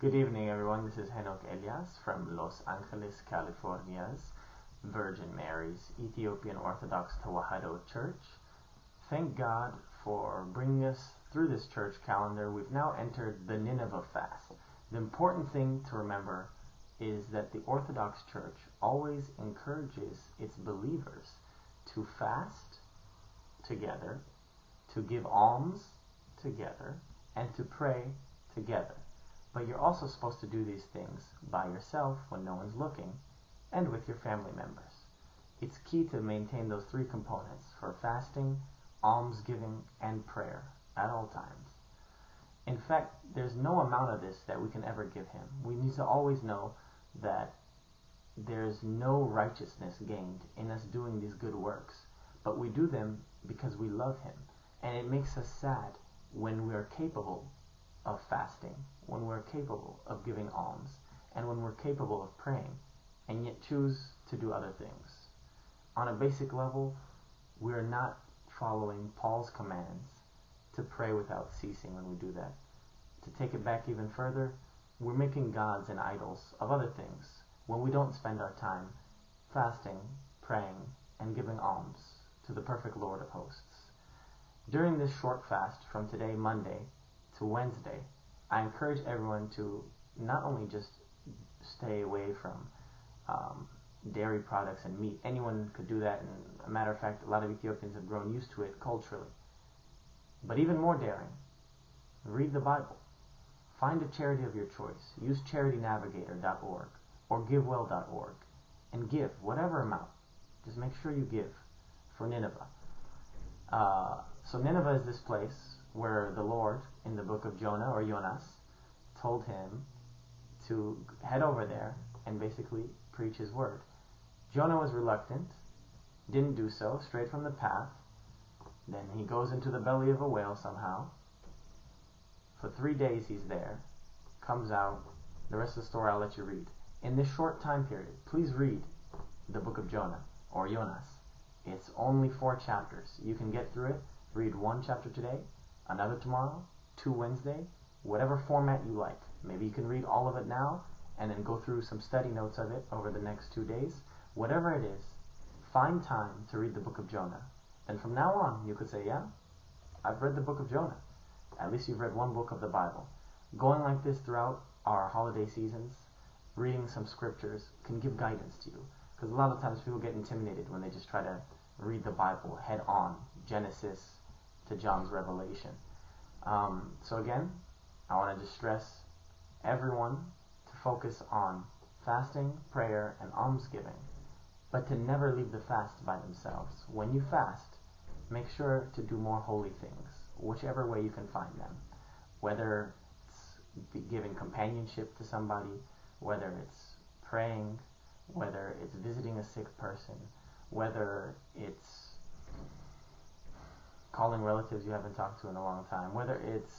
Good evening, everyone. This is Henok Elias from Los Angeles, California's Virgin Mary's Ethiopian Orthodox Tewahedo Church. Thank God for bringing us through this church calendar. We've now entered the Nineveh fast. The important thing to remember is that the Orthodox Church always encourages its believers to fast together, to give alms together, and to pray together. But you're also supposed to do these things by yourself when no one's looking and with your family members. It's key to maintain those three components for fasting, almsgiving, and prayer at all times. In fact, there's no amount of this that we can ever give him. We need to always know that there's no righteousness gained in us doing these good works, but we do them because we love him. And it makes us sad when we are capable of fasting, when we're capable of giving alms, and when we're capable of praying, and yet choose to do other things. On a basic level, we're not following Paul's commands to pray without ceasing when we do that. To take it back even further, we're making gods and idols of other things when we don't spend our time fasting, praying, and giving alms to the perfect Lord of hosts. During this short fast from today, Monday, to Wednesday, I encourage everyone to not only just stay away from um, dairy products and meat. Anyone could do that, and a matter of fact, a lot of Ethiopians have grown used to it culturally. But even more daring, read the Bible. Find a charity of your choice. Use charitynavigator.org or givewell.org and give whatever amount. Just make sure you give for Nineveh. Uh, so Nineveh is this place where the Lord, in the book of Jonah or Jonas, told him to head over there and basically preach his word. Jonah was reluctant, didn't do so, straight from the path. Then he goes into the belly of a whale somehow. For three days he's there, comes out. The rest of the story I'll let you read. In this short time period, please read the book of Jonah or Jonas. It's only four chapters. You can get through it. Read one chapter today, another tomorrow, two Wednesday, whatever format you like. Maybe you can read all of it now and then go through some study notes of it over the next two days. Whatever it is, find time to read the book of Jonah. And from now on, you could say, yeah, I've read the book of Jonah. At least you've read one book of the Bible. Going like this throughout our holiday seasons, reading some scriptures, can give guidance to you. Because a lot of times people get intimidated when they just try to read the Bible head on, Genesis to John's Revelation. Um, so again, I want to just stress everyone to focus on fasting, prayer, and almsgiving, but to never leave the fast by themselves. When you fast, make sure to do more holy things, whichever way you can find them. Whether it's giving companionship to somebody, whether it's praying, whether it's visiting a sick person, whether it's calling relatives you haven't talked to in a long time, whether it's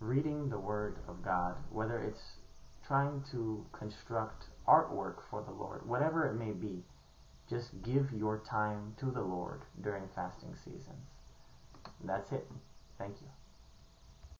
reading the Word of God, whether it's trying to construct artwork for the Lord, whatever it may be, just give your time to the Lord during fasting seasons. That's it. Thank you.